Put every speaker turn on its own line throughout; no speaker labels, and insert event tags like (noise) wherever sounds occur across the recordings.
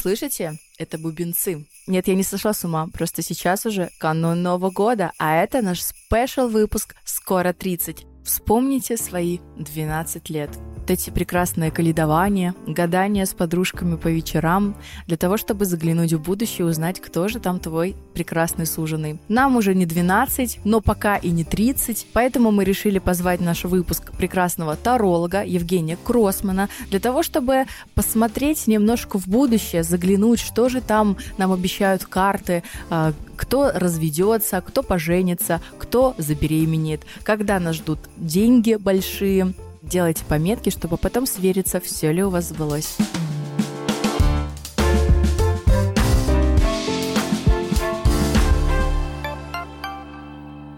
Слышите? Это бубенцы. Нет, я не сошла с ума, просто сейчас уже канун Нового года, а это наш спешл выпуск «Скоро 30». Вспомните свои 12 лет. Вот эти прекрасные каледования, гадания с подружками по вечерам, для того, чтобы заглянуть в будущее и узнать, кто же там твой прекрасный суженый. Нам уже не 12, но пока и не 30, поэтому мы решили позвать наш выпуск прекрасного таролога Евгения Кроссмана для того, чтобы посмотреть немножко в будущее, заглянуть, что же там нам обещают карты, а, кто разведется, кто поженится, кто забеременеет, когда нас ждут деньги большие. Делайте пометки, чтобы потом свериться, все ли у вас сбылось.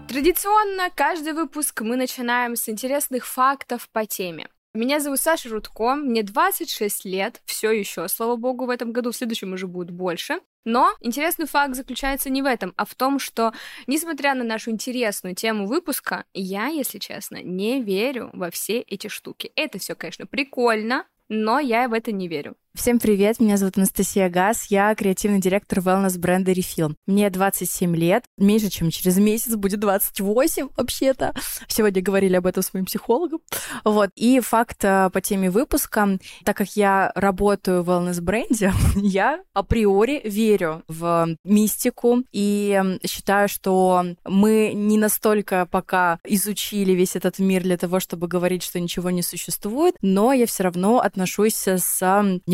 Традиционно каждый выпуск мы начинаем с интересных фактов по теме. Меня зовут Саша Рудко, мне 26 лет, все еще, слава богу, в этом году, в следующем уже будет больше. Но интересный факт заключается не в этом, а в том, что, несмотря на нашу интересную тему выпуска, я, если честно, не верю во все эти штуки. Это все, конечно, прикольно, но я в это не верю.
Всем привет, меня зовут Анастасия Газ, я креативный директор wellness бренда Refill. Мне 27 лет, меньше, чем через месяц будет 28 вообще-то. Сегодня говорили об этом с моим психологом. Вот. И факт э, по теме выпуска, так как я работаю в wellness бренде, (laughs) я априори верю в мистику и считаю, что мы не настолько пока изучили весь этот мир для того, чтобы говорить, что ничего не существует, но я все равно отношусь с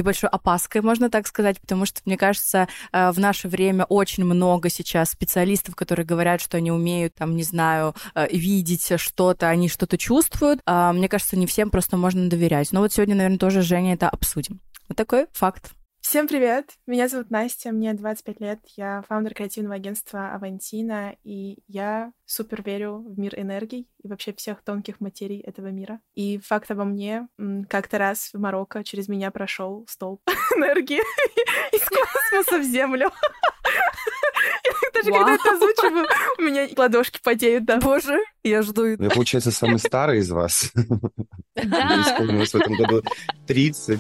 небольшой опаской, можно так сказать, потому что, мне кажется, э, в наше время очень много сейчас специалистов, которые говорят, что они умеют, там, не знаю, э, видеть что-то, они что-то чувствуют. А, мне кажется, не всем просто можно доверять. Но вот сегодня, наверное, тоже, Женя, это обсудим. Вот такой факт.
Всем привет! Меня зовут Настя, мне 25 лет, я фаундер креативного агентства Авантина, и я супер верю в мир энергий и вообще всех тонких материй этого мира. И факт обо мне, как-то раз в Марокко через меня прошел столб (laughs) энергии (laughs) из космоса в Землю. Даже когда это озвучиваю, у меня ладошки потеют, да.
Боже, я жду.
Я, получается, самый старый из вас. (laughs) Да. В этом году 30.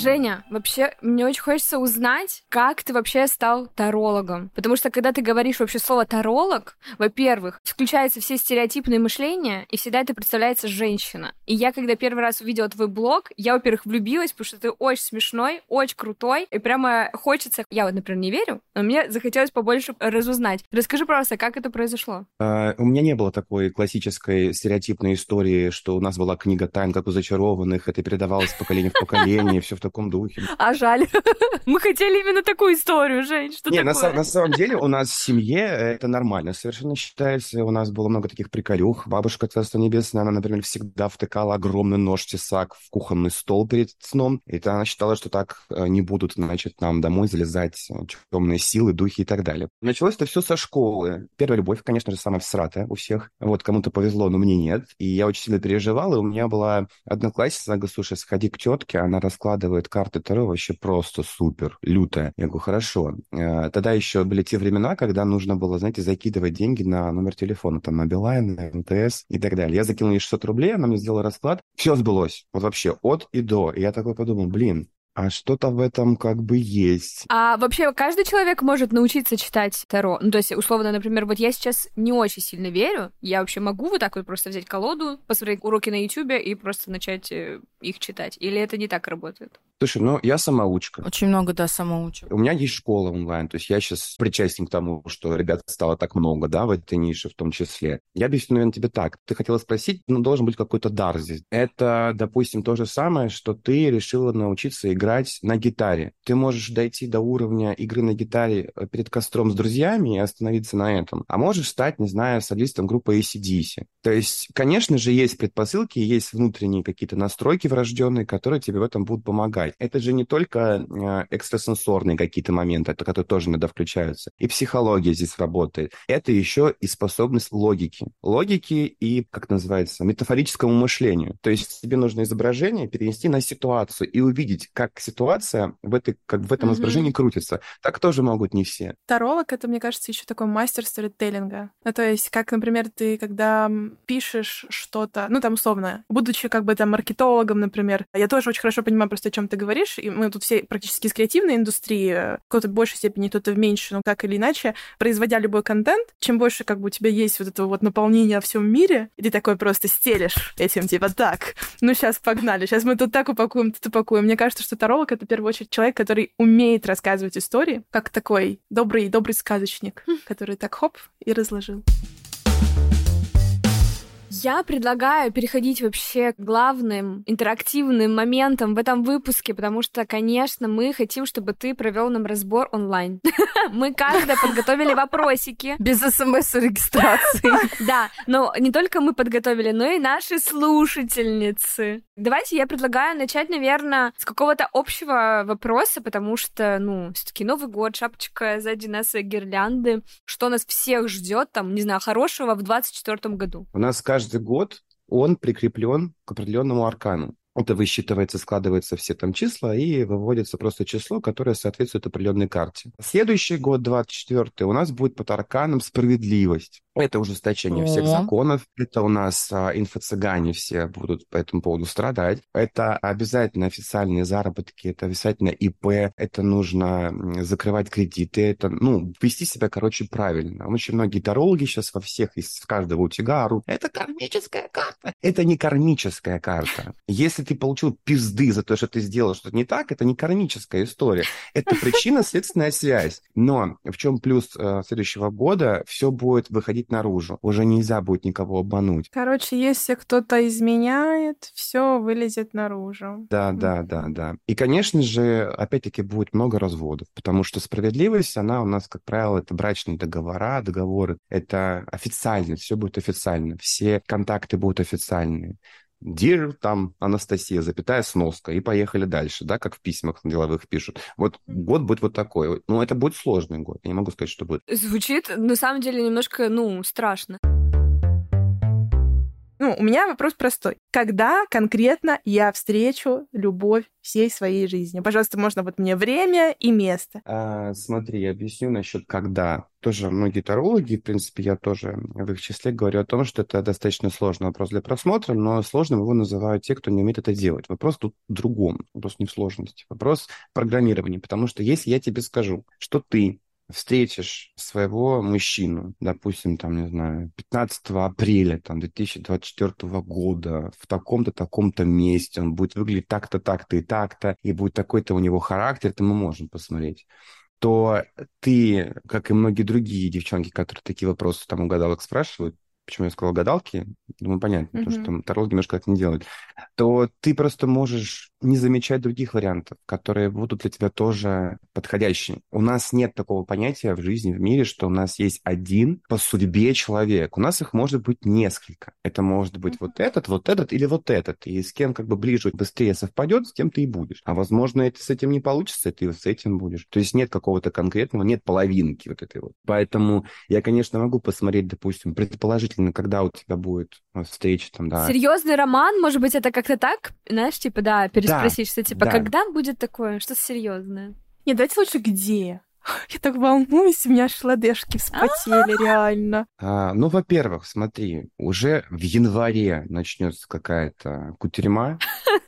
Женя, вообще, мне очень хочется узнать, как ты вообще стал тарологом. Потому что, когда ты говоришь вообще слово таролог, во-первых, включаются все стереотипные мышления, и всегда это представляется женщина. И я, когда первый раз увидела твой блог, я, во-первых, влюбилась, потому что ты очень смешной, очень крутой, и прямо хочется... Я вот, например, не верю, но мне захотелось побольше разузнать. Расскажи, пожалуйста, как это произошло?
Uh, у меня не было такой классической стереотипной истории, что у нас была книга тайн, как у зачарованных, это передавалось поколение в поколение, все в таком духе.
А жаль. (laughs) Мы хотели именно такую историю, Жень. Что
Не, на, на самом деле у нас в семье это нормально. Совершенно считается, у нас было много таких приколюх. Бабушка Царство Небесное, она, например, всегда втыкала огромный нож-тесак в кухонный стол перед сном. И она считала, что так э, не будут, значит, нам домой залезать э, темные силы, духи и так далее. Началось это все со школы. Первая любовь, конечно же, самая всратая у всех. Вот кому-то повезло, но мне нет. И я очень сильно переживал, и у меня была одноклассница, она говорит, слушай, сходи к тетке, она раскладывает раскладывает карты Таро вообще просто супер, лютая. Я говорю, хорошо. Э, тогда еще были те времена, когда нужно было, знаете, закидывать деньги на номер телефона, там, на Билайн, на МТС и так далее. Я закинул ей 600 рублей, она мне сделала расклад. Все сбылось. Вот вообще от и до. И я такой подумал, блин, а что-то в этом как бы есть.
А вообще каждый человек может научиться читать Таро? Ну, то есть, условно, например, вот я сейчас не очень сильно верю. Я вообще могу вот так вот просто взять колоду, посмотреть уроки на Ютубе и просто начать э, их читать? Или это не так работает?
Слушай, ну я самоучка.
Очень много, да, самоучек.
У меня есть школа онлайн, то есть я сейчас причастен к тому, что ребят стало так много, да, в этой нише в том числе. Я объясню, наверное, тебе так. Ты хотела спросить, ну, должен быть какой-то дар здесь. Это, допустим, то же самое, что ты решила научиться играть на гитаре. Ты можешь дойти до уровня игры на гитаре э, перед костром с друзьями и остановиться на этом. А можешь стать, не знаю, солистом группы ACDC. То есть, конечно же, есть предпосылки, есть внутренние какие-то настройки врожденные, которые тебе в этом будут помогать. Это же не только э, экстрасенсорные какие-то моменты, которые тоже иногда включаются. И психология здесь работает. Это еще и способность логики. Логики и, как называется, метафорическому мышлению. То есть тебе нужно изображение перенести на ситуацию и увидеть, как ситуация в, этой, как в этом mm-hmm. изображении крутится. Так тоже могут не все.
Таролог — это, мне кажется, еще такой мастер сторителлинга. Ну, то есть, как, например, ты, когда пишешь что-то, ну, там, условно, будучи как бы там маркетологом, например, я тоже очень хорошо понимаю просто, о чем ты говоришь, и мы тут все практически из креативной индустрии, кто-то в большей степени, кто-то в меньшей, но так или иначе, производя любой контент, чем больше как бы у тебя есть вот этого вот наполнения во всем мире, и ты такой просто стелишь этим, типа, так, ну сейчас погнали, сейчас мы тут так упакуем, тут упакуем. Мне кажется, что таролог — это в первую очередь человек, который умеет рассказывать истории, как такой добрый, добрый сказочник, хм. который так хоп и разложил.
Я предлагаю переходить вообще к главным интерактивным моментам в этом выпуске, потому что, конечно, мы хотим, чтобы ты провел нам разбор онлайн. (laughs) Мы каждая подготовили вопросики.
Без смс-регистрации. (laughs)
Да, но не только мы подготовили, но и наши слушательницы. Давайте я предлагаю начать, наверное, с какого-то общего вопроса, потому что, ну, все-таки Новый год, шапочка сзади нас гирлянды. Что нас всех ждет там, не знаю, хорошего в 24 году?
У нас каждый каждый год он прикреплен к определенному аркану. Это высчитывается, складываются все там числа и выводится просто число, которое соответствует определенной карте. Следующий год, 24 у нас будет под арканом справедливость. Это ужесточение всех законов. Это у нас а, инфо-цыгане все будут по этому поводу страдать. Это обязательно официальные заработки, это обязательно ИП, это нужно закрывать кредиты, это, ну, вести себя, короче, правильно. Очень многие тарологи сейчас во всех, из каждого утюга орут, это кармическая карта. Это не кармическая карта. Если ты получил пизды за то, что ты сделал что-то не так, это не кармическая история. Это причинно-следственная связь. Но в чем плюс э, следующего года? Все будет выходить наружу. Уже нельзя будет никого обмануть.
Короче, если кто-то изменяет, все вылезет наружу.
Да, да, да, да. И, конечно же, опять-таки будет много разводов, потому что справедливость, она у нас, как правило, это брачные договора, договоры. Это официально, все будет официально. Все контакты будут официальные. Dear, там, Анастасия, запятая сноска, и поехали дальше, да, как в письмах деловых пишут. Вот год будет вот такой. Ну, это будет сложный год, я не могу сказать, что будет.
Звучит, на самом деле, немножко, ну, страшно.
Ну, у меня вопрос простой. Когда конкретно я встречу любовь всей своей жизни? Пожалуйста, можно вот мне время и место.
А, смотри, я объясню насчет когда. Тоже многие тарологи, в принципе, я тоже в их числе говорю о том, что это достаточно сложный вопрос для просмотра, но сложным его называют те, кто не умеет это делать. Вопрос тут в другом. Вопрос не в сложности. Вопрос в программировании. Потому что если я тебе скажу, что ты встретишь своего мужчину, допустим, там, не знаю, 15 апреля там, 2024 года в таком-то, таком-то месте, он будет выглядеть так-то, так-то и так-то, и будет такой-то у него характер, то мы можем посмотреть то ты, как и многие другие девчонки, которые такие вопросы там у гадалок спрашивают, почему я сказал гадалки, думаю, понятно, mm-hmm. потому что там тарологи немножко так не делают, то ты просто можешь не замечать других вариантов, которые будут для тебя тоже подходящие. У нас нет такого понятия в жизни, в мире, что у нас есть один по судьбе человек. У нас их может быть несколько. Это может быть mm-hmm. вот этот, вот этот или вот этот. И с кем как бы ближе, быстрее совпадет, с тем ты и будешь. А возможно, это с этим не получится, ты с этим будешь. То есть нет какого-то конкретного, нет половинки вот этой вот. Поэтому я, конечно, могу посмотреть, допустим, предположительно когда у тебя будет э, встреча там, да.
Серьезный роман, может быть, это как-то так, знаешь, типа, да, переспросить, да, что типа, да. когда будет такое, что серьезное?
Нет, давайте лучше где. (laughs) Я так волнуюсь, у меня аж ладешки вспотели, реально.
А, ну, во-первых, смотри, уже в январе начнется какая-то кутерьма. (laughs)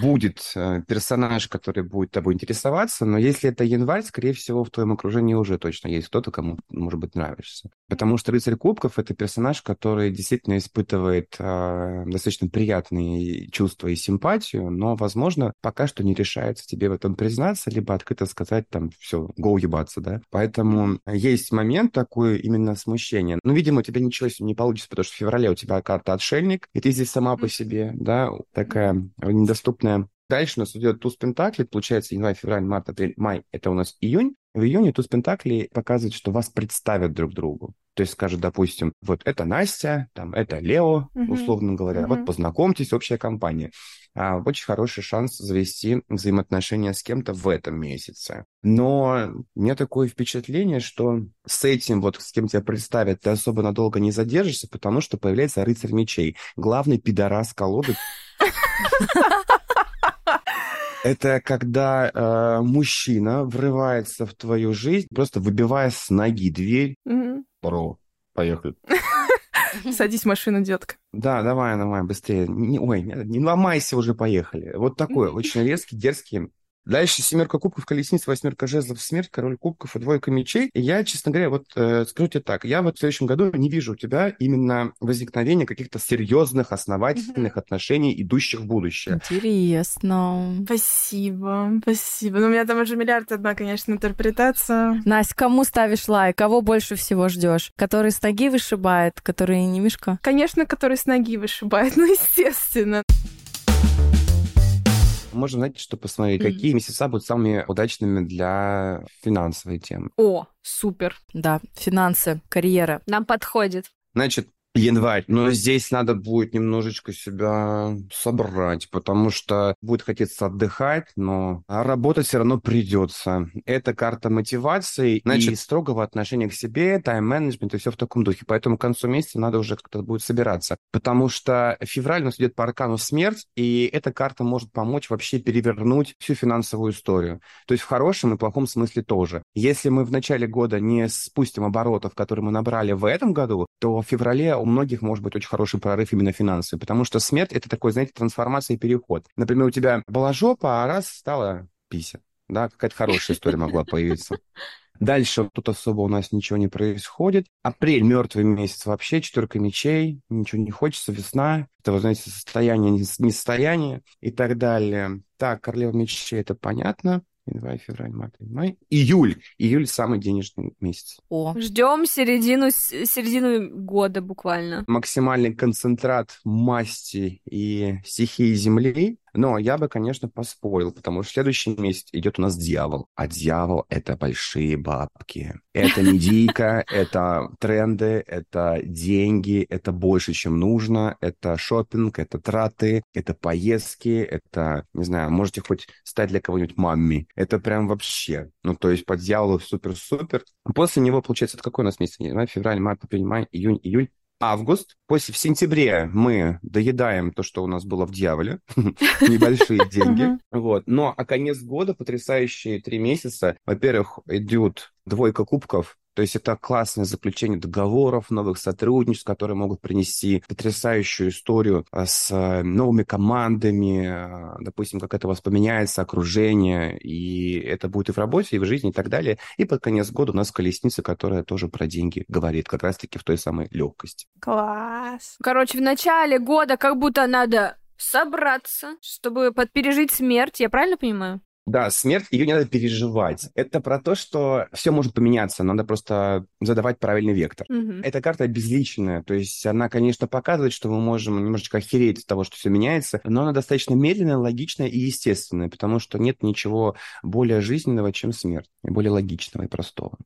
будет э, персонаж, который будет тобой интересоваться, но если это январь, скорее всего, в твоем окружении уже точно есть кто-то, кому, может быть, нравишься. Потому что рыцарь кубков — это персонаж, который действительно испытывает э, достаточно приятные чувства и симпатию, но, возможно, пока что не решается тебе в этом признаться, либо открыто сказать там все, го ебаться, да. Поэтому есть момент такой именно смущения. Ну, видимо, у тебя ничего не получится, потому что в феврале у тебя карта отшельник, и ты здесь сама по себе, да, такая недоступная доступная. Дальше у нас идет туз пентаклей, получается январь, февраль, март, апрель, май. Это у нас июнь. В июне туз Пентаклей показывает, что вас представят друг другу. То есть скажет, допустим, вот это Настя, там это Лео,
Мгм.
условно говоря, вот
Мгм.
познакомьтесь, общая компания. А, очень хороший шанс завести взаимоотношения с кем-то в этом месяце. Но у меня такое впечатление, что с этим вот, с кем тебя представят, ты особо надолго не задержишься, потому что появляется рыцарь мечей. Главный пидорас колоды. (laughs) (laughs) Это когда э, мужчина врывается в твою жизнь, просто выбивая с ноги дверь.
Мгм.
Бро, поехали. (laughs)
Садись в машину, детка.
Да, давай, давай, быстрее. Не, ой, не, не ломайся уже, поехали. Вот такой, (laughs) очень резкий, дерзкий. Дальше семерка кубков, колесница, восьмерка жезлов, смерть, король кубков и двойка мечей. И я, честно говоря, вот э, скажу тебе так, я вот в следующем году не вижу у тебя именно возникновения каких-то серьезных, основательных отношений, идущих в будущее.
Интересно.
Спасибо, спасибо. Ну, у меня там уже миллиард одна, конечно, интерпретация.
Настя, кому ставишь лайк? Кого больше всего ждешь? Который с ноги вышибает, который не мешка?
Конечно, который с ноги вышибает, (laughs) ну, естественно.
Можно, знаете, что посмотреть,
Мгм.
какие месяца будут самыми удачными для финансовой темы.
О, супер.
Да, финансы, карьера.
Нам подходит.
Значит, январь. Но здесь надо будет немножечко себя собрать, потому что будет хотеться отдыхать, но работать все равно придется. Это карта мотивации Значит, и строгого отношения к себе, тайм-менеджмент и все в таком духе. Поэтому к концу месяца надо уже как-то будет собираться. Потому что февраль у нас идет по аркану смерть, и эта карта может помочь вообще перевернуть всю финансовую историю. То есть в хорошем и плохом смысле тоже. Если мы в начале года не спустим оборотов, которые мы набрали в этом году, то в феврале у многих может быть очень хороший прорыв именно финансовый, потому что смерть — это такой, знаете, трансформация и переход. Например, у тебя была жопа, а раз стала пися. Да, какая-то хорошая история могла появиться. Дальше тут особо у нас ничего не происходит. Апрель мертвый месяц вообще, четверка мечей, ничего не хочется, весна. Это, вы знаете, состояние, несостояние и так далее. Так, королева мечей, это понятно. Январь, февраль, март, май. Июль. Июль самый денежный месяц.
О,
Ждем середину, середину года буквально.
Максимальный концентрат масти и стихии Земли. Но я бы, конечно, поспорил, потому что следующий месяц идет у нас дьявол. А дьявол — это большие бабки. Это не дико, это тренды, это деньги, это больше, чем нужно, это шопинг, это траты, это поездки, это, не знаю, можете хоть стать для кого-нибудь мамми. Это прям вообще. Ну, то есть по дьяволу супер-супер. После него, получается, это какой у нас месяц? Февраль, март, апрель, май, июнь, июль август. После в сентябре мы доедаем то, что у нас было в дьяволе, (laughs) небольшие (laughs) деньги. Вот. Но а конец года потрясающие три месяца. Во-первых, идет двойка кубков. То есть это классное заключение договоров, новых сотрудничеств, которые могут принести потрясающую историю а, с э, новыми командами, а, допустим, как это у вас поменяется, окружение, и это будет и в работе, и в жизни, и так далее. И под конец года у нас колесница, которая тоже про деньги говорит, как раз-таки в той самой легкости.
Класс.
Короче, в начале года как будто надо собраться, чтобы подпережить смерть. Я правильно понимаю?
Да, смерть, ее не надо переживать. Это про то, что все может поменяться, надо просто задавать правильный вектор.
Мгм.
Эта карта безличная, то есть она, конечно, показывает, что мы можем немножечко охереть от того, что все меняется, но она достаточно медленная, логичная и естественная, потому что нет ничего более жизненного, чем смерть, более логичного и простого.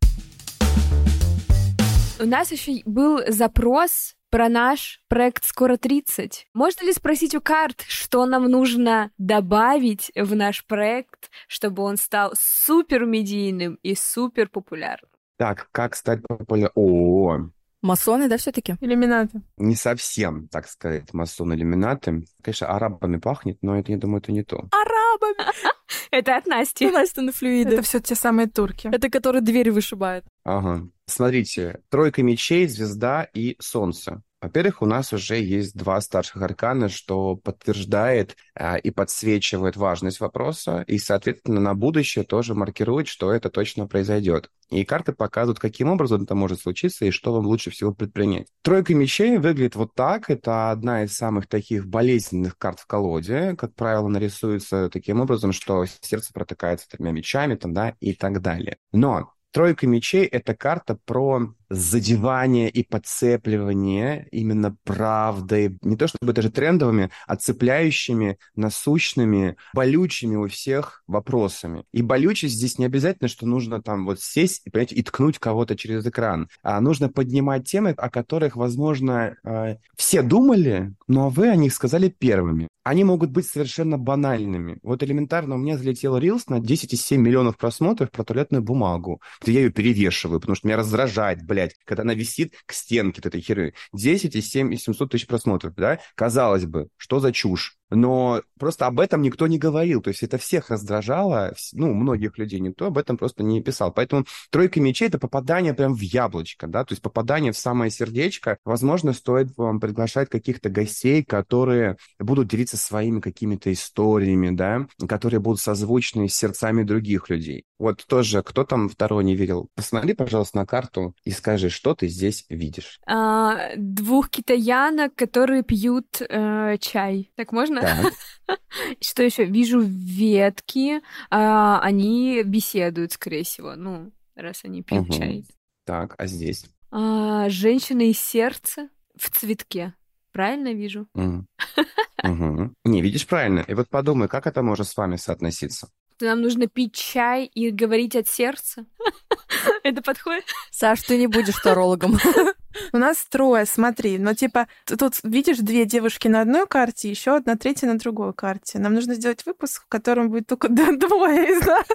У нас еще был запрос про наш проект «Скоро 30». Можно ли спросить у карт, что нам нужно добавить в наш проект, чтобы он стал супер медийным и супер популярным?
Так, как стать популярным? О,
масоны, да, все-таки?
Иллюминаты.
не совсем, так сказать, масон-иллюминаты. Конечно, арабами пахнет, но это, я думаю, это не то.
Арабами! (laughs)
Это от Насти.
Настя на флюиды.
Это все те самые турки.
Это который дверь вышибает.
Ага. Смотрите, тройка мечей, звезда и солнце. Во-первых, у нас уже есть два старших аркана, что подтверждает а, и подсвечивает важность вопроса, и, соответственно, на будущее тоже маркирует, что это точно произойдет. И карты показывают, каким образом это может случиться и что вам лучше всего предпринять. Тройка мечей выглядит вот так. Это одна из самых таких болезненных карт в колоде. Как правило, нарисуется таким образом, что сердце протыкается тремя мечами там, да, и так далее. Но Тройка мечей — это карта про задевание и подцепливание именно правдой, не то чтобы даже трендовыми, а цепляющими, насущными, болючими у всех вопросами. И болючесть здесь не обязательно, что нужно там вот сесть и, понимаете, и ткнуть кого-то через экран, а нужно поднимать темы, о которых, возможно, э, все думали, но вы о них сказали первыми. Они могут быть совершенно банальными. Вот элементарно у меня залетел рилс на 10,7 миллионов просмотров про туалетную бумагу. Я ее перевешиваю, потому что меня раздражает, блядь, когда она висит к стенке этой херы. 10,7 и 700 тысяч просмотров, да? Казалось бы, что за чушь? Но просто об этом никто не говорил. То есть это всех раздражало, ну, многих людей никто об этом просто не писал. Поэтому тройка мечей — это попадание прям в яблочко, да, то есть попадание в самое сердечко. Возможно, стоит вам приглашать каких-то гостей, которые будут делиться своими какими-то историями, да, которые будут созвучны с сердцами других людей. Вот тоже, кто там второй не видел, посмотри, пожалуйста, на карту и скажи, что ты здесь видишь.
А, двух китаянок, которые пьют э, чай. Так можно? (laughs) Что еще? Вижу ветки, а, они беседуют, скорее всего, ну, раз они пьют чай.
Так, а здесь?
А, женщина из сердца в цветке. Правильно вижу? (laughs)
Не, видишь правильно. И вот подумай, как это может с вами соотноситься?
Нам нужно пить чай и говорить от сердца. (laughs) Это подходит?
Саш, ты не будешь тарологом. (laughs)
У нас трое, смотри. Но типа, тут видишь две девушки на одной карте, еще одна третья на другой карте. Нам нужно сделать выпуск, в котором будет только (laughs) двое из нас.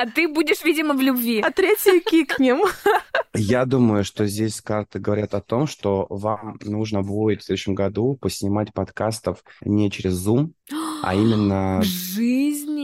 А ты будешь, видимо, в любви.
А третий кикнем.
Я думаю, что здесь карты говорят о том, что вам нужно будет в следующем году поснимать подкастов не через Zoom, а (gasps) именно...
В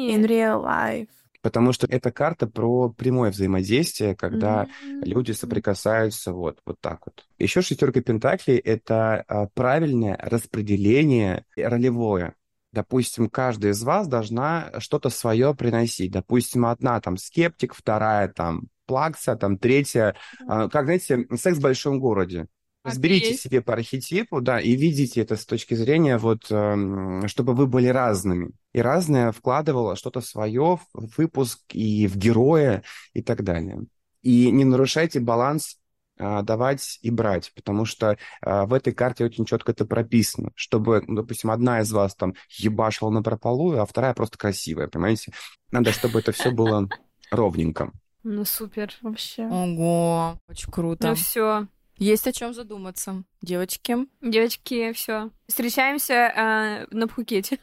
жизни.
In real life.
Потому что эта карта про прямое взаимодействие, когда mm-hmm. люди соприкасаются вот, вот так вот. Еще шестерка пентаклей — это а, правильное распределение ролевое. Допустим, каждая из вас должна что-то свое приносить. Допустим, одна там скептик, вторая там плакса, там третья, mm-hmm. как, знаете, секс в большом городе. Разберите есть. себе по архетипу, да, и видите это с точки зрения вот, эм, чтобы вы были разными. И разное вкладывало что-то свое в выпуск и в героя и так далее. И не нарушайте баланс а, давать и брать, потому что а, в этой карте очень четко это прописано, чтобы, ну, допустим, одна из вас там ебашила на прополую, а вторая просто красивая, понимаете? Надо, чтобы это все было (laughs) ровненько.
Ну, супер.
Вообще.
Ого, очень круто.
Ну, все.
Есть о чем задуматься. Девочки.
Девочки, все. Встречаемся э, на Пхукете.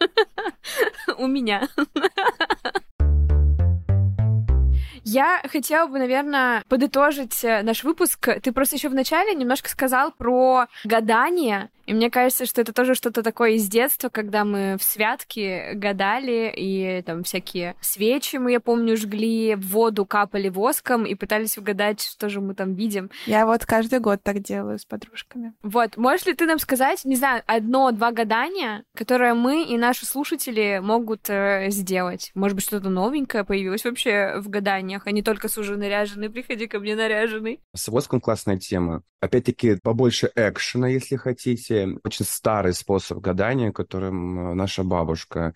(laughs) У меня. Я хотела бы, наверное, подытожить э, наш выпуск. Ты просто еще в начале немножко сказал про гадание. И мне кажется, что это тоже что-то такое из детства, когда мы в святке гадали, и там всякие свечи мы, я помню, жгли, в воду капали воском и пытались угадать, что же мы там видим.
Я вот каждый год так делаю с подружками.
Вот, можешь ли ты нам сказать, не знаю, одно-два гадания, которые мы и наши слушатели могут э, сделать? Может быть, что-то новенькое появилось вообще в гаданиях, а не только с уже наряженный, приходи ко мне наряженный.
С воском классная тема. Опять-таки, побольше экшена, если хотите, очень старый способ гадания, которым э, наша бабушка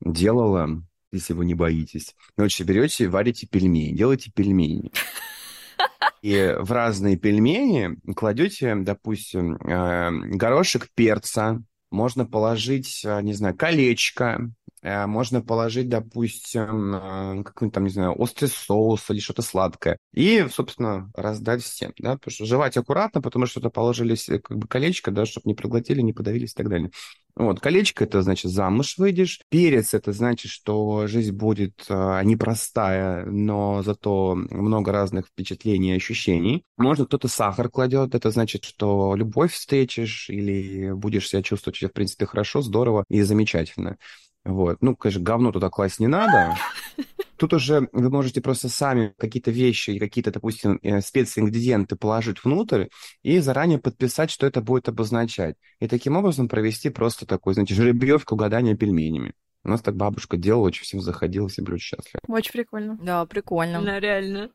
делала, если вы не боитесь. Ночью берете, варите пельмени, делаете пельмени. (laughs) И в разные пельмени кладете, допустим, э, горошек перца, можно положить, э, не знаю, колечко, можно положить, допустим, э, какой-нибудь там, не знаю, острый соус или что-то сладкое. И, собственно, раздать всем, да, потому что жевать аккуратно, потому что это положили как бы колечко, да, чтобы не проглотили, не подавились и так далее. Вот, колечко это значит замуж выйдешь, перец это значит, что жизнь будет э, непростая, но зато много разных впечатлений и ощущений. Можно кто-то сахар кладет, это значит, что любовь встретишь или будешь себя чувствовать в принципе хорошо, здорово и замечательно. Вот. Ну, конечно, говно туда класть не надо. Тут уже вы можете просто сами какие-то вещи, какие-то, допустим, э, спецингредиенты положить внутрь и заранее подписать, что это будет обозначать. И таким образом провести просто такой, знаете, жеребьевку гадания пельменями. У нас так бабушка делала, очень всем заходила, все были счастливы.
Очень прикольно.
Да, прикольно.
Да, реально.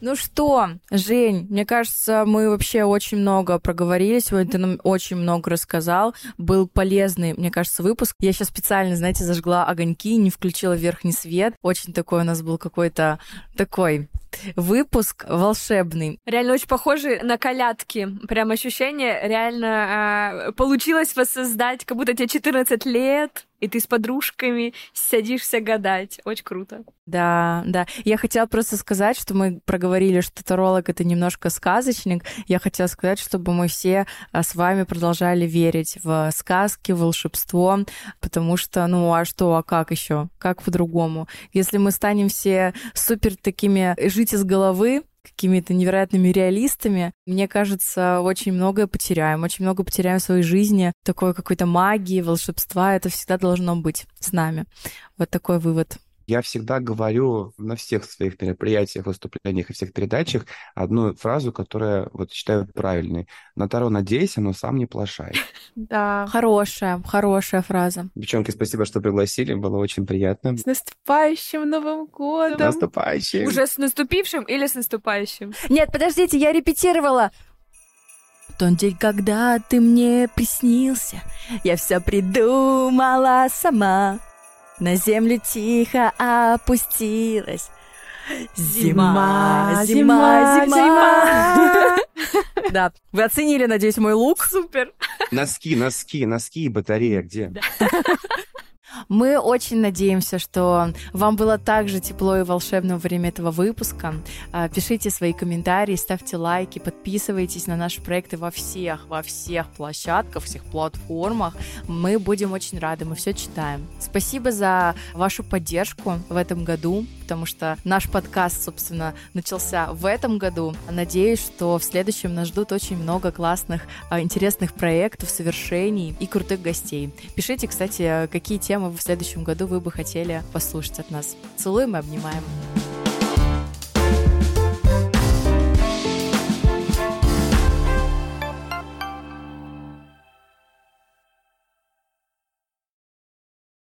Ну что, Жень, мне кажется, мы вообще очень много проговорили. Сегодня ты нам очень много рассказал. Был полезный, мне кажется, выпуск. Я сейчас специально, знаете, зажгла огоньки, не включила верхний свет. Очень такой у нас был какой-то такой выпуск волшебный.
Реально очень похожи на колядки. Прям ощущение реально э, получилось воссоздать, как будто тебе 14 лет, и ты с подружками садишься гадать. Очень круто.
Да, да. Я хотела просто сказать, что мы проговорили, что таролог — это немножко сказочник. Я хотела сказать, чтобы мы все а, с вами продолжали верить в сказки, в волшебство, потому что, ну, а что, а как еще? Как по-другому? Если мы станем все супер такими жить из головы, какими-то невероятными реалистами, мне кажется, очень многое потеряем, очень много потеряем в своей жизни. Такой какой-то магии, волшебства, это всегда должно быть с нами. Вот такой вывод.
Я всегда говорю на всех своих мероприятиях, выступлениях и всех передачах одну фразу, которая вот считаю правильной. На Таро надейся, но сам не плашай. (laughs)
Да. Хорошая, хорошая фраза.
Девчонки, спасибо, что пригласили, было очень приятно.
С наступающим Новым годом! С
наступающим!
Уже с наступившим или с наступающим?
Нет, подождите, я репетировала. Тот день, когда ты мне приснился, я все придумала сама. На землю тихо опустилась. Зима, зима, зима. зима. (laughs) Да, вы оценили, надеюсь, мой лук.
Супер.
Носки, носки, носки, батарея где?
Мы очень надеемся, что вам было так же тепло и волшебно во время этого выпуска. А, пишите свои комментарии, ставьте лайки, подписывайтесь на наши проекты во всех, во всех площадках, всех платформах. Мы будем очень рады, мы все читаем. Спасибо за вашу поддержку в этом году, потому что наш подкаст, собственно, начался в этом году. Надеюсь, что в следующем нас ждут очень много классных, а, интересных проектов, совершений и крутых гостей. Пишите, кстати, какие темы в следующем году вы бы хотели послушать от нас. Целуем и обнимаем.